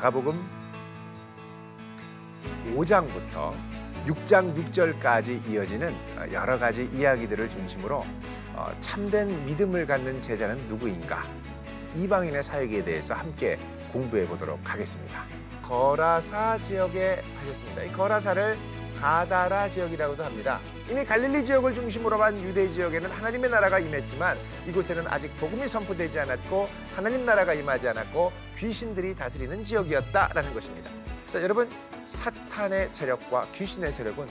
마가복음 5장부터 6장 6절까지 이어지는 여러 가지 이야기들을 중심으로 어, 참된 믿음을 갖는 제자는 누구인가? 이방인의 사역에 대해서 함께 공부해 보도록 하겠습니다. 거라사 지역에 하셨습니다. 이 거라사를 가다라 지역이라고도 합니다. 이미 갈릴리 지역을 중심으로 한 유대 지역에는 하나님의 나라가 임했지만 이곳에는 아직 복음이 선포되지 않았고 하나님 나라가 임하지 않았고 귀신들이 다스리는 지역이었다라는 것입니다. 자, 여러분 사탄의 세력과 귀신의 세력은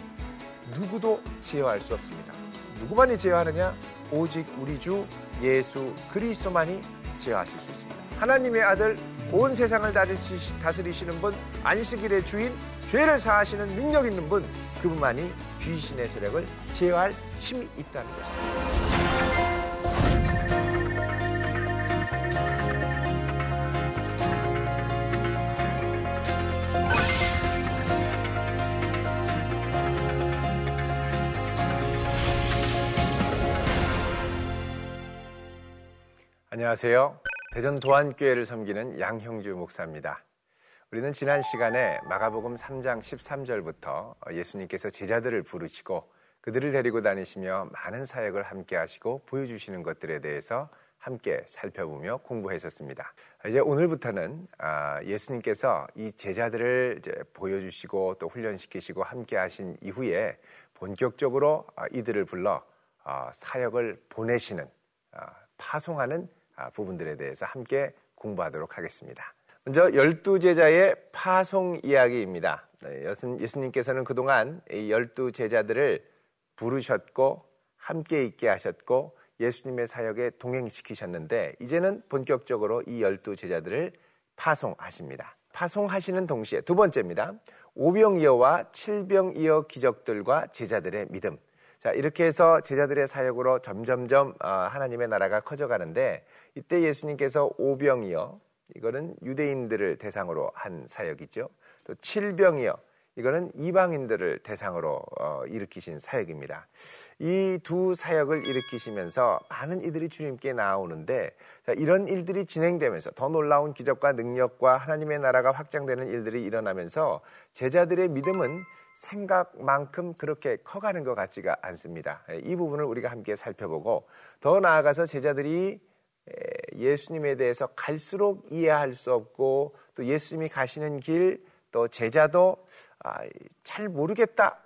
누구도 제어할 수 없습니다. 누구만이 제어하느냐? 오직 우리 주 예수 그리스도만이 제어하실 수 있습니다. 하나님의 아들 온 세상을 다스리시 는 분 안식일의 주인 죄를 사하시는 능력 있는 분 그분만이 귀신의 세력을 제어할 힘이 있다는 것입니다. 안녕하세요. 대전 도안교회를 섬기는 양형주 목사입니다. 우리는 지난 시간에 마가복음 3장 13절부터 예수님께서 제자들을 부르시고 그들을 데리고 다니시며 많은 사역을 함께 하시고 보여주시는 것들에 대해서 함께 살펴보며 공부했었습니다. 이제 오늘부터는 아, 예수님께서 이 제자들을 보여주시고 또 훈련시키시고 함께 하신 이후에 본격적으로 아, 이들을 불러 아, 사역을 보내시는 파송하는 아, 부분들에 대해서 함께 공부하도록 하겠습니다. 먼저 열두 제자의 파송 이야기입니다. 네, 예수님께서는 그동안 열두 제자들을 부르셨고 함께 있게 하셨고 예수님의 사역에 동행시키셨는데 이제는 본격적으로 이 열두 제자들을 파송하십니다. 파송하시는 동시에 두 번째입니다. 오병이어와 칠병이어 기적들과 제자들의 믿음. 자, 이렇게 해서 제자들의 사역으로 점점점 어, 하나님의 나라가 커져가는데 이때 예수님께서 오병이요. 이거는 유대인들을 대상으로 한 사역이죠. 또 칠병이요. 이거는 이방인들을 대상으로 어, 일으키신 사역입니다. 이 두 사역을 일으키시면서 많은 이들이 주님께 나오는데 자, 이런 일들이 진행되면서 더 놀라운 기적과 능력과 하나님의 나라가 확장되는 일들이 일어나면서 제자들의 믿음은 생각만큼 그렇게 커가는 것 같지가 않습니다. 이 부분을 우리가 함께 살펴보고 더 나아가서 제자들이 예수님에 대해서 갈수록 이해할 수 없고 또 예수님이 가시는 길 또 제자도 아, 잘 모르겠다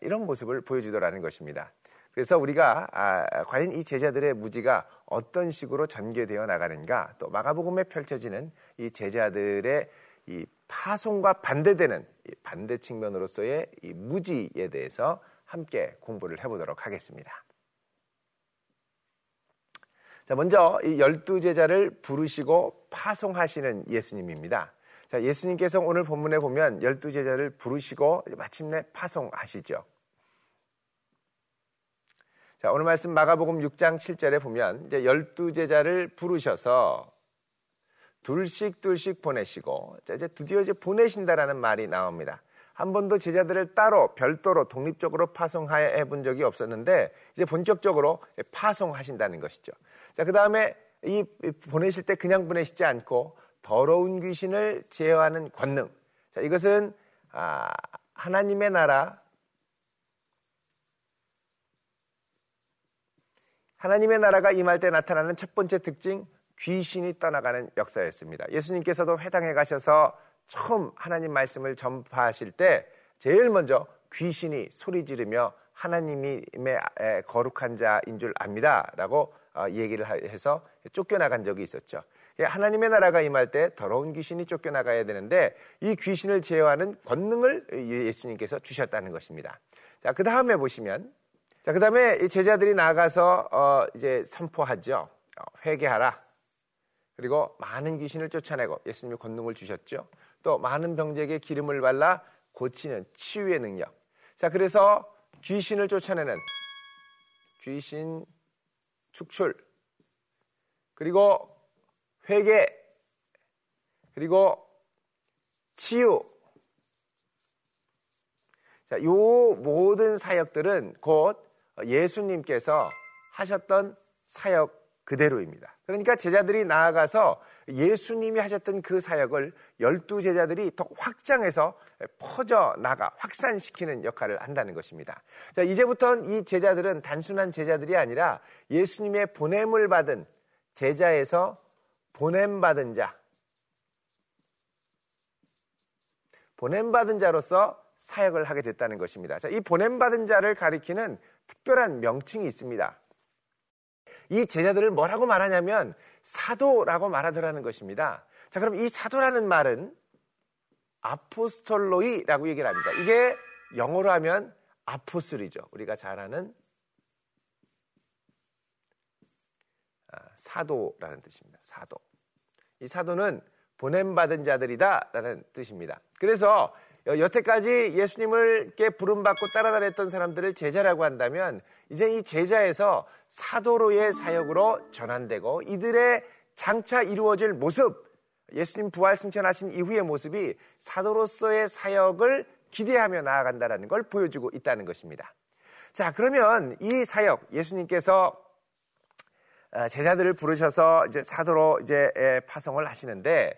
이런 모습을 보여주더라는 것입니다. 그래서 우리가 아, 과연 이 제자들의 무지가 어떤 식으로 전개되어 나가는가 또 마가복음에 펼쳐지는 이 제자들의 이 파송과 반대되는 반대 측면으로서의 이 무지에 대해서 함께 공부를 해보도록 하겠습니다. 자, 먼저 이 열두 제자를 부르시고 파송하시는 예수님입니다. 자, 예수님께서 오늘 본문에 보면 열두 제자를 부르시고 마침내 파송하시죠. 자, 오늘 말씀 마가복음 6장 7절에 보면 이제 열두 제자를 부르셔서 둘씩 둘씩 보내시고 이제 드디어 이제 보내신다라는 말이 나옵니다. 한 번도 제자들을 따로 별도로 독립적으로 파송해 본 적이 없었는데 이제 본격적으로 파송하신다는 것이죠. 자, 그 다음에 이 보내실 때 그냥 보내시지 않고 더러운 귀신을 제어하는 권능. 자, 이것은 아, 하나님의 나라 하나님의 나라가 임할 때 나타나는 첫 번째 특징 귀신이 떠나가는 역사였습니다. 예수님께서도 회당에 가셔서 처음 하나님 말씀을 전파하실 때 제일 먼저 귀신이 소리 지르며 하나님의 거룩한 자인 줄 압니다. 라고 어, 얘기를 해서 쫓겨나간 적이 있었죠. 예, 하나님의 나라가 임할 때 더러운 귀신이 쫓겨나가야 되는데 이 귀신을 제어하는 권능을 예수님께서 주셨다는 것입니다. 자, 그 다음에 보시면 자, 그 다음에 제자들이 나가서 어, 이제 선포하죠. 어, 회개하라. 그리고 많은 귀신을 쫓아내고 예수님이 권능을 주셨죠. 또 많은 병자에게 기름을 발라 고치는 치유의 능력. 자, 그래서 귀신을 쫓아내는 귀신 축출 그리고 회개 그리고 치유 자, 요 모든 사역들은 곧 예수님께서 하셨던 사역 그대로입니다. 그러니까 제자들이 나아가서 예수님이 하셨던 그 사역을 열두 제자들이 더 확장해서 퍼져 나가 확산시키는 역할을 한다는 것입니다. 자, 이제부터는 이 제자들은 단순한 제자들이 아니라 예수님의 보냄을 받은 제자에서 보냄 받은 자, 보냄 받은 자로서 사역을 하게 됐다는 것입니다. 자, 이 보냄 받은 자를 가리키는 특별한 명칭이 있습니다. 이 제자들을 뭐라고 말하냐면 사도라고 말하더라는 것입니다. 자, 그럼 이 사도라는 말은 아포스톨로이라고 얘기를 합니다. 이게 영어로 하면 아포슬이죠. 우리가 잘 아는 아, 사도라는 뜻입니다. 사도. 이 사도는 보냄받은 자들이다라는 뜻입니다. 그래서 여태까지 예수님을 부름받고 따라다녔던 사람들을 제자라고 한다면 이제 이 제자에서 사도로의 사역으로 전환되고 이들의 장차 이루어질 모습, 예수님 부활 승천하신 이후의 모습이 사도로서의 사역을 기대하며 나아간다는 걸 보여주고 있다는 것입니다. 자, 그러면 이 사역, 예수님께서 어, 제자들을 부르셔서 이제 사도로 이제 파송을 하시는데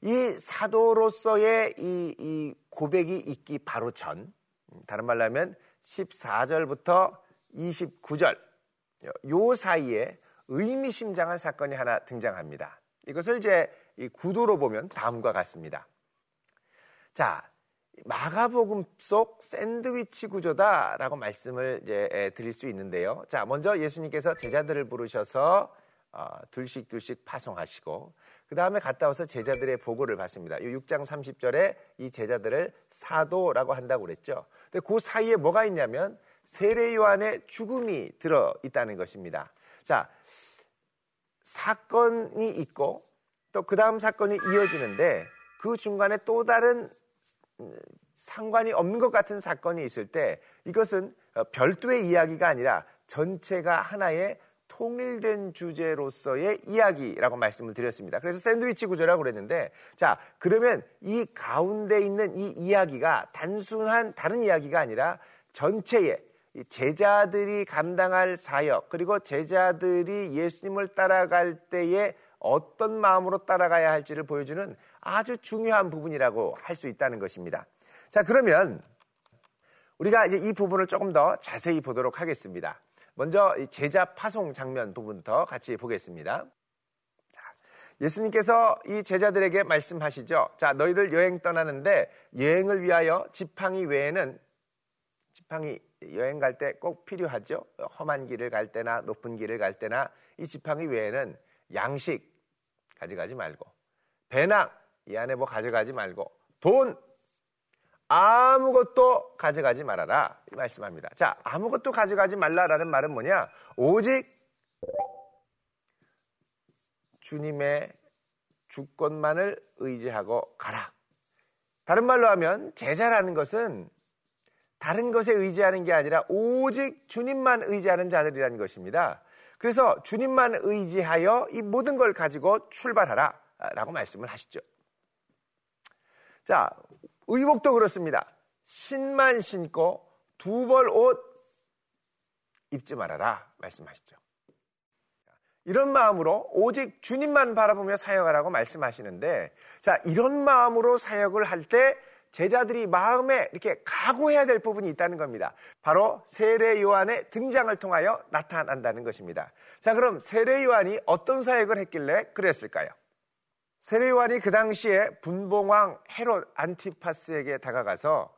이 사도로서의 이, 이 고백이 있기 바로 전, 다른 말로 하면 14절부터 29절, 요 사이에 의미심장한 사건이 하나 등장합니다. 이것을 이제 이 구도로 보면 다음과 같습니다. 자, 마가복음 속 샌드위치 구조다라고 말씀을 이제 드릴 수 있는데요. 자, 먼저 예수님께서 제자들을 부르셔서 어, 둘씩 둘씩 파송하시고 그 다음에 갔다 와서 제자들의 보고를 받습니다. 6장 30절에 이 제자들을 사도라고 한다고 그랬죠. 근데 그 사이에 뭐가 있냐면 세례 요한의 죽음이 들어 있다는 것입니다. 자, 사건이 있고 또 그 다음 사건이 이어지는데 그 중간에 또 다른 상관이 없는 것 같은 사건이 있을 때 이것은 별도의 이야기가 아니라 전체가 하나의 통일된 주제로서의 이야기라고 말씀을 드렸습니다. 그래서 샌드위치 구조라고 그랬는데 자, 그러면 이 가운데 있는 이 이야기가 단순한 다른 이야기가 아니라 전체의 제자들이 감당할 사역, 그리고 제자들이 예수님을 따라갈 때에 어떤 마음으로 따라가야 할지를 보여주는 아주 중요한 부분이라고 할 수 있다는 것입니다. 자, 그러면 우리가 이제 이 부분을 조금 더 자세히 보도록 하겠습니다. 먼저 제자 파송 장면 부분부터 같이 보겠습니다. 자, 예수님께서 이 제자들에게 말씀하시죠. 자, 너희들 여행 떠나는데 여행을 위하여 지팡이 외에는 지팡이 여행 갈 때 꼭 필요하죠. 험한 길을 갈 때나 높은 길을 갈 때나 이 지팡이 외에는 양식 가져가지 말고 배낭 이 안에 뭐 가져가지 말고 돈 아무것도 가져가지 말아라 이 말씀합니다. 자 아무것도 가져가지 말라라는 말은 뭐냐? 오직 주님의 주권만을 의지하고 가라. 다른 말로 하면 제자라는 것은 다른 것에 의지하는 게 아니라 오직 주님만 의지하는 자들이라는 것입니다. 그래서 주님만 의지하여 이 모든 걸 가지고 출발하라 라고 말씀을 하시죠. 자, 의복도 그렇습니다. 신만 신고 두 벌 옷 입지 말아라 말씀하시죠. 이런 마음으로 오직 주님만 바라보며 사역하라고 말씀하시는데 자, 이런 마음으로 사역을 할 때 제자들이 마음에 이렇게 각오해야 될 부분이 있다는 겁니다. 바로 세례 요한의 등장을 통하여 나타난다는 것입니다. 자, 그럼 세례 요한이 어떤 사역을 했길래 그랬을까요? 세례 요한이 그 당시에 분봉왕 헤롯 안티파스에게 다가가서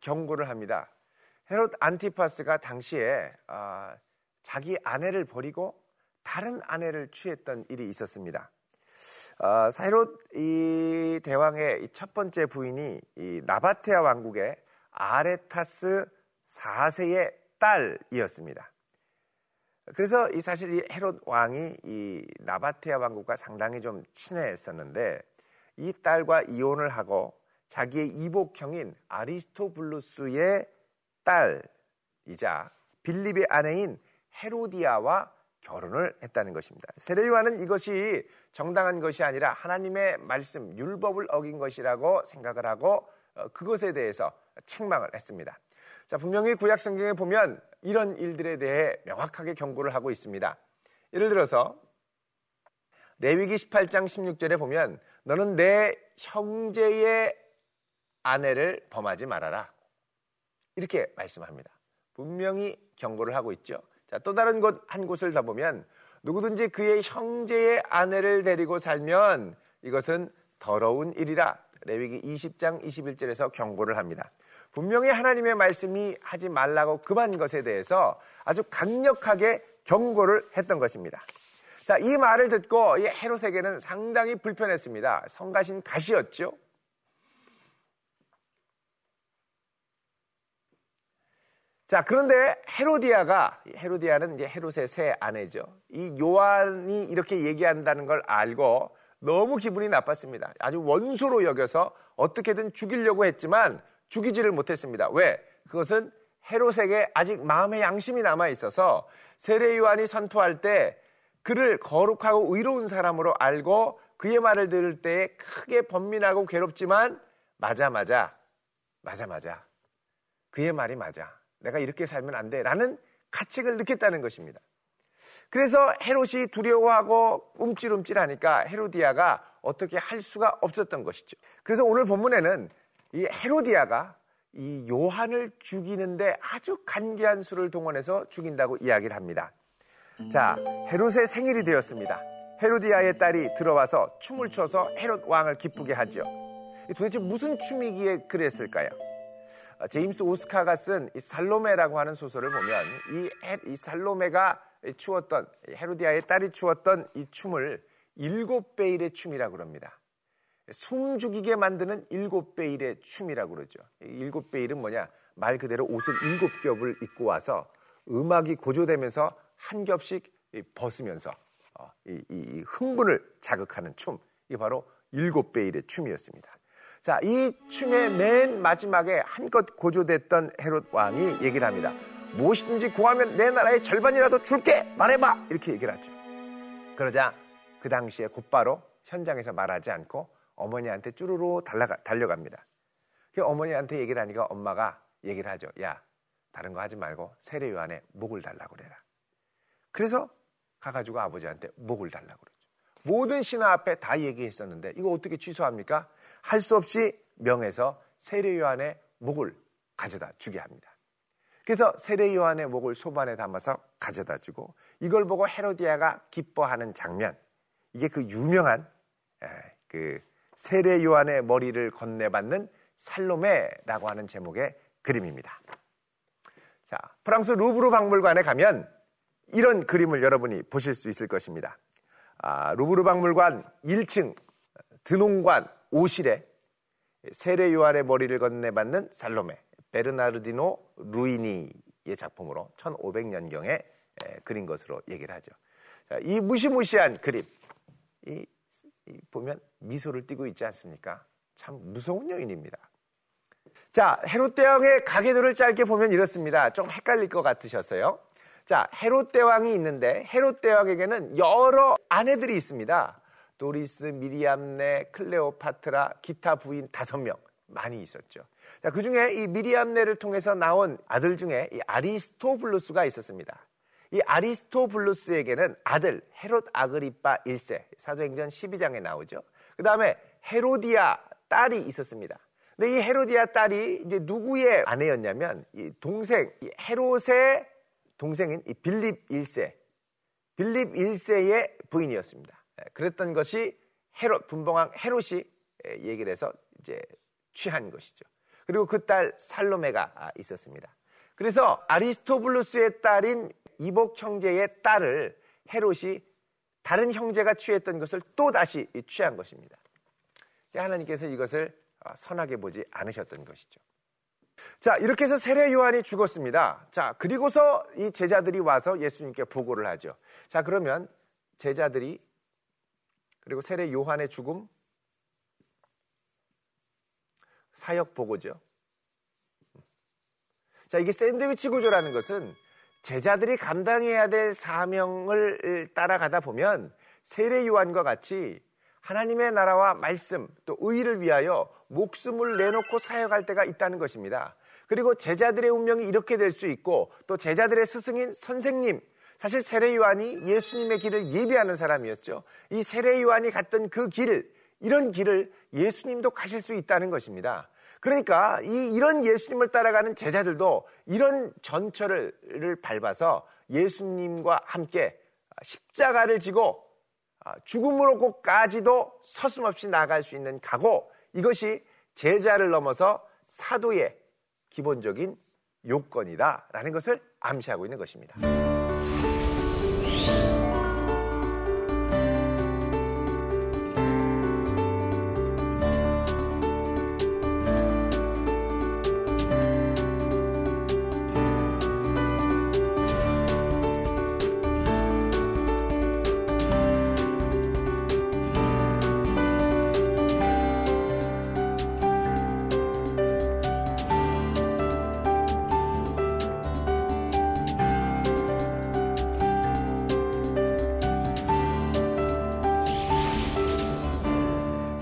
경고를 합니다. 헤롯 안티파스가 당시에 아, 자기 아내를 버리고 다른 아내를 취했던 일이 있었습니다. 어, 사이롯 이 대왕의 첫 번째 부인이 이 나바테아 왕국의 아레타스 4세의 딸이었습니다. 그래서 이 사실 이 헤롯 왕이 이 나바테아 왕국과 상당히 좀 친했었는데 이 딸과 이혼을 하고 자기의 이복형인 아리스토블루스의 딸이자 빌립의 아내인 헤로디아와 결혼을 했다는 것입니다. 세례요한은 이것이 정당한 것이 아니라 하나님의 말씀, 율법을 어긴 것이라고 생각을 하고 어, 그것에 대해서 책망을 했습니다. 자, 분명히 구약 성경에 보면 이런 일들에 대해 명확하게 경고를 하고 있습니다. 예를 들어서 레위기 18장 16절에 보면 너는 내 형제의 아내를 범하지 말아라. 이렇게 말씀합니다. 분명히 경고를 하고 있죠. 자, 또 다른 곳 한 곳을 더 보면 누구든지 그의 형제의 아내를 데리고 살면 이것은 더러운 일이라. 레위기 20장 21절에서 경고를 합니다. 분명히 하나님의 말씀이 하지 말라고 금한 것에 대해서 아주 강력하게 경고를 했던 것입니다. 자, 이 말을 듣고 이 헤롯에게는 상당히 불편했습니다. 성가신 가시였죠. 자, 그런데 헤로디아가, 헤로디아는 이제 헤롯의 새 아내죠. 이 요한이 이렇게 얘기한다는 걸 알고 너무 기분이 나빴습니다. 아주 원수로 여겨서 어떻게든 죽이려고 했지만 죽이지를 못했습니다. 왜? 그것은 헤롯에게 아직 마음의 양심이 남아 있어서 세례 요한이 선포할 때 그를 거룩하고 의로운 사람으로 알고 그의 말을 들을 때 크게 번민하고 괴롭지만 맞아 맞아 맞아 맞아 그의 말이 맞아 내가 이렇게 살면 안 돼. 라는 가책을 느꼈다는 것입니다. 그래서 헤롯이 두려워하고 움찔움찔하니까 헤로디아가 어떻게 할 수가 없었던 것이죠. 그래서 오늘 본문에는 이 헤로디아가 이 요한을 죽이는데 아주 간계한 수를 동원해서 죽인다고 이야기를 합니다. 자, 헤롯의 생일이 되었습니다. 헤로디아의 딸이 들어와서 춤을 춰서 헤롯 왕을 기쁘게 하죠. 도대체 무슨 춤이기에 그랬을까요? 어, 제임스 오스카가 쓴 살로메라고 하는 소설을 보면 이, 이 살로메가 추었던 헤로디아의 딸이 추었던 이 춤을 일곱 베일의 춤이라고 그럽니다. 숨 죽이게 만드는 일곱 베일의 춤이라고 그러죠. 일곱 베일은 뭐냐? 말 그대로 옷을 일곱 겹을 입고 와서 음악이 고조되면서 한 겹씩 벗으면서 어, 이, 이 흥분을 자극하는 춤. 이게 바로 일곱 베일의 춤이었습니다. 자, 이 춤의 맨 마지막에 한껏 고조됐던 헤롯 왕이 얘기를 합니다. 무엇이든지 구하면 내 나라의 절반이라도 줄게! 말해봐! 이렇게 얘기를 하죠. 그러자 그 당시에 곧바로 현장에서 말하지 않고 어머니한테 쭈루루 달라가, 달려갑니다. 그 어머니한테 얘기를 하니까 엄마가 얘기를 하죠. 야, 다른 거 하지 말고 세례 요한의 목을 달라고 그래라. 그래서 가가지고 아버지한테 목을 달라고 그러죠. 모든 신하 앞에 다 얘기했었는데 이거 어떻게 취소합니까? 할 수 없이 명해서 세례 요한의 목을 가져다 주게 합니다. 그래서 세례 요한의 목을 소반에 담아서 가져다 주고 이걸 보고 헤로디아가 기뻐하는 장면 이게 그 유명한 그 세례 요한의 머리를 건네받는 살로메라고 하는 제목의 그림입니다. 자, 프랑스 루브르 박물관에 가면 이런 그림을 여러분이 보실 수 있을 것입니다. 아, 루브르 박물관 1층 드농관 오실에 세례 요한의 머리를 건네받는 살로메 베르나르디노 루이니의 작품으로 1500년경에 그린 것으로 얘기를 하죠. 자, 이 무시무시한 그림, 이, 이 보면 미소를 띠고 있지 않습니까? 참 무서운 여인입니다. 자, 헤롯 대왕의 가계도를 짧게 보면 이렇습니다. 좀 헷갈릴 것 같으셨어요. 자, 헤롯 대왕이 있는데 헤롯 대왕에게는 여러 아내들이 있습니다. 도리스, 미리암네, 클레오파트라, 기타 부인 다섯 명 많이 있었죠. 자, 그 중에 이 미리암네를 통해서 나온 아들 중에 이 아리스토블루스가 있었습니다. 이 아리스토블루스에게는 아들 헤롯 아그리파 1세 사도행전 12장에 나오죠. 그 다음에 헤로디아 딸이 있었습니다. 근데 이 헤로디아 딸이 이제 누구의 아내였냐면 이 동생 이 헤롯의 동생인 이 빌립 1세 빌립 1세의 부인이었습니다. 예, 그랬던 것이 헤롯 분봉왕 헤롯이 예, 얘기를 해서 이제 취한 것이죠. 그리고 그 딸 살로메가 아, 있었습니다. 그래서 아리스토블루스의 딸인 이복 형제의 딸을 헤롯이 다른 형제가 취했던 것을 또 다시 취한 것입니다. 하나님께서 이것을 어, 선하게 보지 않으셨던 것이죠. 자, 이렇게 해서 세례 요한이 죽었습니다. 자, 그리고서 이 제자들이 와서 예수님께 보고를 하죠. 자, 그러면 제자들이 그리고 세례 요한의 죽음, 사역 보고죠. 자, 이게 샌드위치 구조라는 것은 제자들이 감당해야 될 사명을 따라가다 보면 세례 요한과 같이 하나님의 나라와 말씀 또 의를 위하여 목숨을 내놓고 사역할 때가 있다는 것입니다. 그리고 제자들의 운명이 이렇게 될 수 있고 또 제자들의 스승인 선생님 사실 세례 요한이 예수님의 길을 예비하는 사람이었죠. 이 세례 요한이 갔던 그 길, 이런 길을 예수님도 가실 수 있다는 것입니다. 그러니까 이 이런 예수님을 따라가는 제자들도 이런 전철을 밟아서 예수님과 함께 십자가를 지고 죽음으로까지도 서슴없이 나갈 수 있는 각오 이것이 제자를 넘어서 사도의 기본적인 요건이다라는 것을 암시하고 있는 것입니다.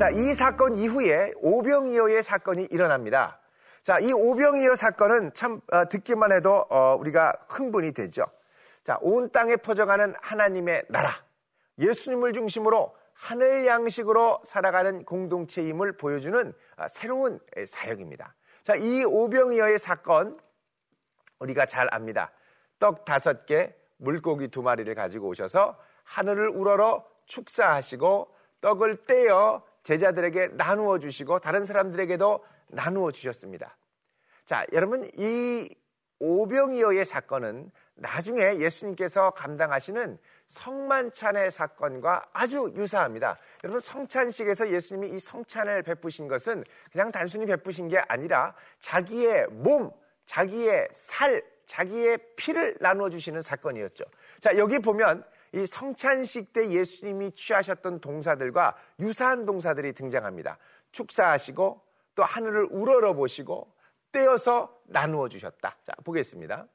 자, 이 사건 이후에 오병이어의 사건이 일어납니다. 자, 이 오병이어 사건은 참 어, 듣기만 해도 어, 우리가 흥분이 되죠. 자, 온 땅에 퍼져가는 하나님의 나라, 예수님을 중심으로 하늘 양식으로 살아가는 공동체임을 보여주는 아, 새로운 사역입니다. 자, 이 오병이어의 사건 우리가 잘 압니다. 떡 다섯 개, 물고기 두 마리를 가지고 오셔서 하늘을 우러러 축사하시고 떡을 떼어 제자들에게 나누어 주시고 다른 사람들에게도 나누어 주셨습니다. 자, 여러분 이 오병이어의 사건은 나중에 예수님께서 감당하시는 성만찬의 사건과 아주 유사합니다. 여러분 성찬식에서 예수님이 이 성찬을 베푸신 것은 그냥 단순히 베푸신 게 아니라 자기의 몸, 자기의 살, 자기의 피를 나누어 주시는 사건이었죠. 자, 여기 보면 이 성찬식 때 예수님이 취하셨던 동사들과 유사한 동사들이 등장합니다. 축사하시고 또 하늘을 우러러 보시고 떼어서 나누어 주셨다. 자, 보겠습니다.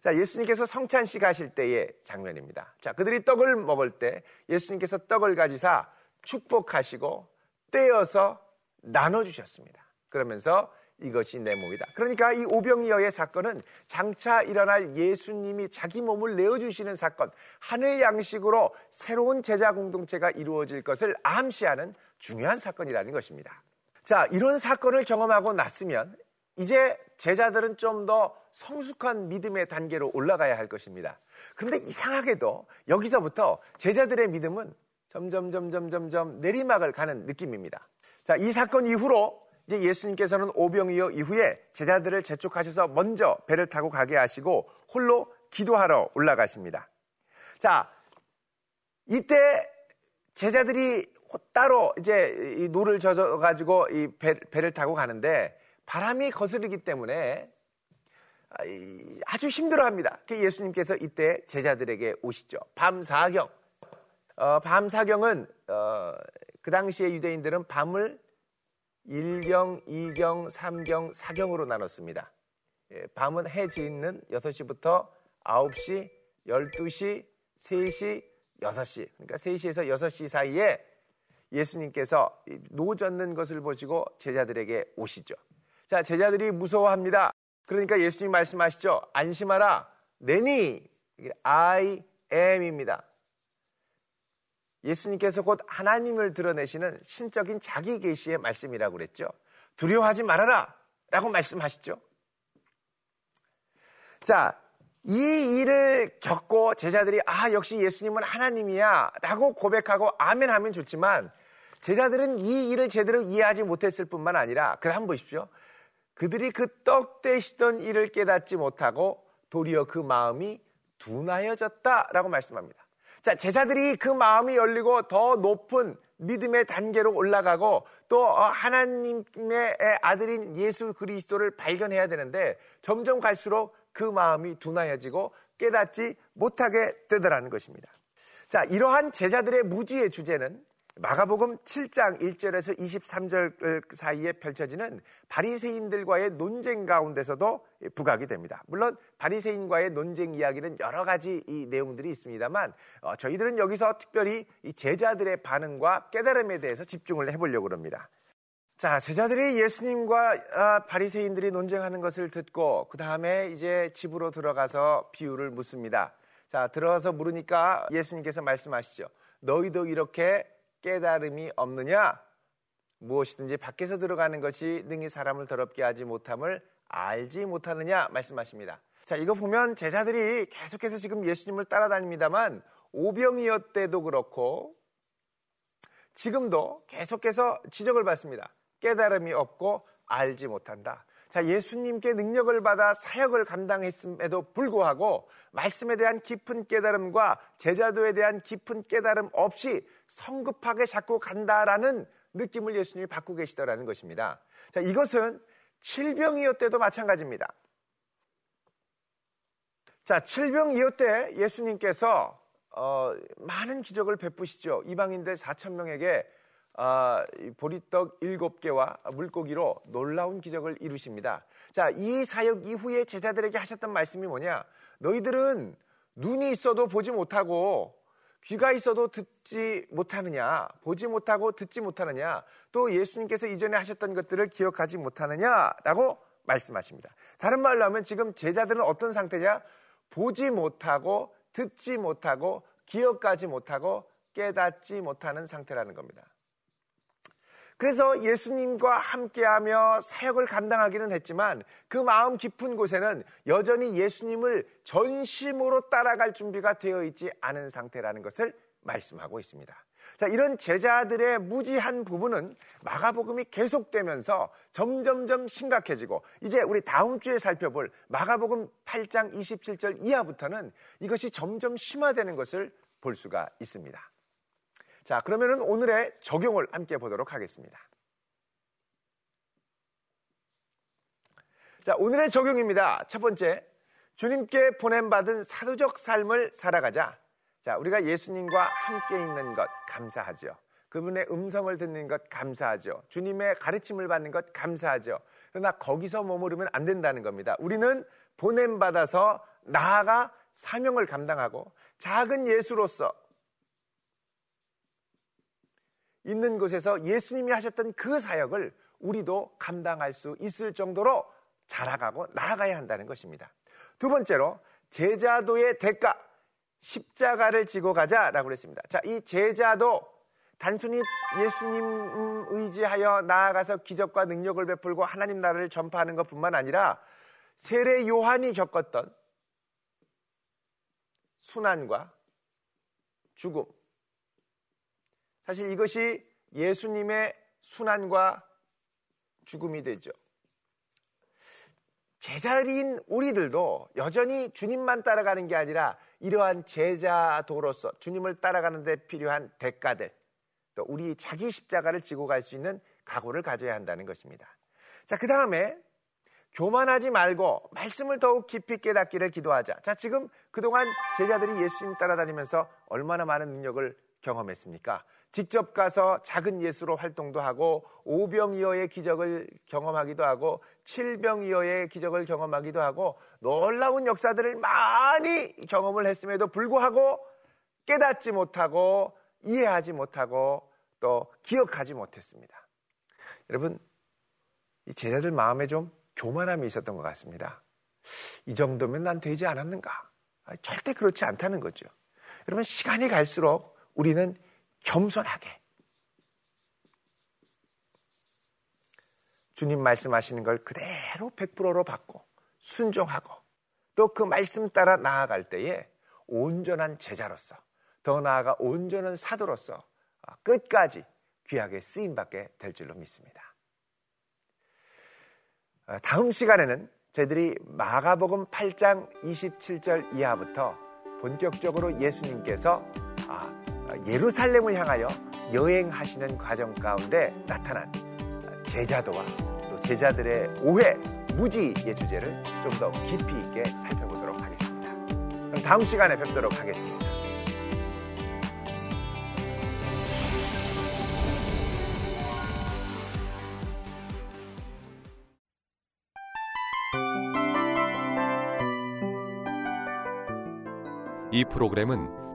자, 예수님께서 성찬식 하실 때의 장면입니다. 자, 그들이 떡을 먹을 때 예수님께서 떡을 가지사 축복하시고 떼어서 나눠 주셨습니다. 그러면서 이것이 내 몸이다. 그러니까 이 오병이어의 사건은 장차 일어날 예수님이 자기 몸을 내어주시는 사건, 하늘 양식으로 새로운 제자 공동체가 이루어질 것을 암시하는 중요한 사건이라는 것입니다. 자, 이런 사건을 경험하고 났으면 이제 제자들은 좀 더 성숙한 믿음의 단계로 올라가야 할 것입니다. 그런데 이상하게도 여기서부터 제자들의 믿음은 점점 점점 점점 내리막을 가는 느낌입니다. 자, 이 사건 이후로 이제 예수님께서는 오병이어 이후에 제자들을 재촉하셔서 먼저 배를 타고 가게 하시고 홀로 기도하러 올라가십니다. 자, 이때 제자들이 따로 이제 이 노를 저어 가지고 이 배, 배를 타고 가는데 바람이 거스르기 때문에 아주 힘들어합니다. 예수님께서 이때 제자들에게 오시죠. 밤 사경. 어, 밤 사경은 어, 그 당시에 유대인들은 밤을 1경, 2경, 3경, 4경으로 나눴습니다. 예, 밤은 해 짓는 6시부터 9시, 12시, 3시, 6시. 그러니까 3시에서 6시 사이에 예수님께서 노 젓는 것을 보시고 제자들에게 오시죠. 자, 제자들이 무서워합니다. 그러니까 예수님 말씀하시죠. 안심하라. 내니 I am입니다. 예수님께서 곧 하나님을 드러내시는 신적인 자기 계시의 말씀이라고 그랬죠. 두려워하지 말아라 라고 말씀하시죠. 자, 이 일을 겪고 제자들이 아, 역시 예수님은 하나님이야 라고 고백하고 아멘 하면 좋지만 제자들은 이 일을 제대로 이해하지 못했을 뿐만 아니라 그래 한번 보십시오. 그들이 그떡 떼시던 일을 깨닫지 못하고 도리어 그 마음이 둔하여졌다라고 말씀합니다. 자, 제자들이 그 마음이 열리고 더 높은 믿음의 단계로 올라가고 또 어, 하나님의 아들인 예수 그리스도를 발견해야 되는데 점점 갈수록 그 마음이 둔하여지고 깨닫지 못하게 되더라는 것입니다. 자, 이러한 제자들의 무지의 주제는 마가복음 7장 1절에서 23절 사이에 펼쳐지는 바리새인들과의 논쟁 가운데서도 부각이 됩니다. 물론 바리새인과의 논쟁 이야기는 여러 가지 이 내용들이 있습니다만 어, 저희들은 여기서 특별히 이 제자들의 반응과 깨달음에 대해서 집중을 해보려고 합니다. 자, 제자들이 예수님과 아, 바리새인들이 논쟁하는 것을 듣고 그 다음에 이제 집으로 들어가서 비유를 묻습니다. 자, 들어가서 물으니까 예수님께서 말씀하시죠. 너희도 이렇게 깨달음이 없느냐? 무엇이든지 밖에서 들어가는 것이 능히 사람을 더럽게 하지 못함을 알지 못하느냐 말씀하십니다. 자, 이거 보면 제자들이 계속해서 지금 예수님을 따라다닙니다만 오병이어 때도 그렇고 지금도 계속해서 지적을 받습니다. 깨달음이 없고 알지 못한다. 자, 예수님께 능력을 받아 사역을 감당했음에도 불구하고 말씀에 대한 깊은 깨달음과 제자도에 대한 깊은 깨달음 없이 성급하게 자꾸 간다라는 느낌을 예수님이 받고 계시더라는 것입니다. 자, 이것은 칠병이어 때도 마찬가지입니다. 자, 칠병이어 때 예수님께서 어, 많은 기적을 베푸시죠. 이방인들 4천 명에게 어, 보리떡 7개와 물고기로 놀라운 기적을 이루십니다. 자, 이 사역 이후에 제자들에게 하셨던 말씀이 뭐냐? 너희들은 눈이 있어도 보지 못하고 귀가 있어도 듣지 못하느냐, 보지 못하고 듣지 못하느냐, 또 예수님께서 이전에 하셨던 것들을 기억하지 못하느냐 라고 말씀하십니다. 다른 말로 하면 지금 제자들은 어떤 상태냐? 보지 못하고 듣지 못하고 기억하지 못하고 깨닫지 못하는 상태라는 겁니다. 그래서 예수님과 함께하며 사역을 감당하기는 했지만 그 마음 깊은 곳에는 여전히 예수님을 전심으로 따라갈 준비가 되어 있지 않은 상태라는 것을 말씀하고 있습니다. 자, 이런 제자들의 무지한 부분은 마가복음이 계속되면서 점점점 심각해지고 이제 우리 다음 주에 살펴볼 마가복음 8장 27절 이하부터는 이것이 점점 심화되는 것을 볼 수가 있습니다. 자, 그러면은 오늘의 적용을 함께 보도록 하겠습니다. 자, 오늘의 적용입니다. 첫 번째, 주님께 보냄받은 사도적 삶을 살아가자. 자, 우리가 예수님과 함께 있는 것 감사하죠. 그분의 음성을 듣는 것 감사하죠. 주님의 가르침을 받는 것 감사하죠. 그러나 거기서 머무르면 안 된다는 겁니다. 우리는 보냄받아서 나아가 사명을 감당하고 작은 예수로서 있는 곳에서 예수님이 하셨던 그 사역을 우리도 감당할 수 있을 정도로 자라가고 나아가야 한다는 것입니다. 두 번째로 제자도의 대가 십자가를 지고 가자라고 했습니다. 자, 이 제자도 단순히 예수님 의지하여 나아가서 기적과 능력을 베풀고 하나님 나라를 전파하는 것뿐만 아니라 세례 요한이 겪었던 순환과 죽음, 사실 이것이 예수님의 순환과 죽음이 되죠. 제자리인 우리들도 여전히 주님만 따라가는 게 아니라 이러한 제자도로서 주님을 따라가는 데 필요한 대가들, 또 우리 자기 십자가를 지고 갈 수 있는 각오를 가져야 한다는 것입니다. 자, 그 다음에 교만하지 말고 말씀을 더욱 깊이 깨닫기를 기도하자. 자, 지금 그동안 제자들이 예수님 따라다니면서 얼마나 많은 능력을 경험했습니까? 직접 가서 작은 예수로 활동도 하고 오병이어의 기적을 경험하기도 하고 칠병이어의 기적을 경험하기도 하고 놀라운 역사들을 많이 경험을 했음에도 불구하고 깨닫지 못하고 이해하지 못하고 또 기억하지 못했습니다. 여러분 이 제자들 마음에 좀 교만함이 있었던 것 같습니다. 이 정도면 난 되지 않았는가? 절대 그렇지 않다는 거죠. 여러분 시간이 갈수록 우리는 겸손하게 주님 말씀하시는 걸 그대로 100%로 받고 순종하고 또 그 말씀 따라 나아갈 때에 온전한 제자로서 더 나아가 온전한 사도로서 끝까지 귀하게 쓰임받게 될 줄로 믿습니다. 다음 시간에는 저희들이 마가복음 8장 27절 이하부터 본격적으로 예수님께서 예루살렘을 향하여 여행하시는 과정 가운데 나타난 제자도와 또 제자들의 오해, 무지의 주제를 좀 더 깊이 있게 살펴보도록 하겠습니다. 그럼 다음 시간에 뵙도록 하겠습니다. 이 프로그램은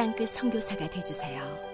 땅끝 성교사가 되주세요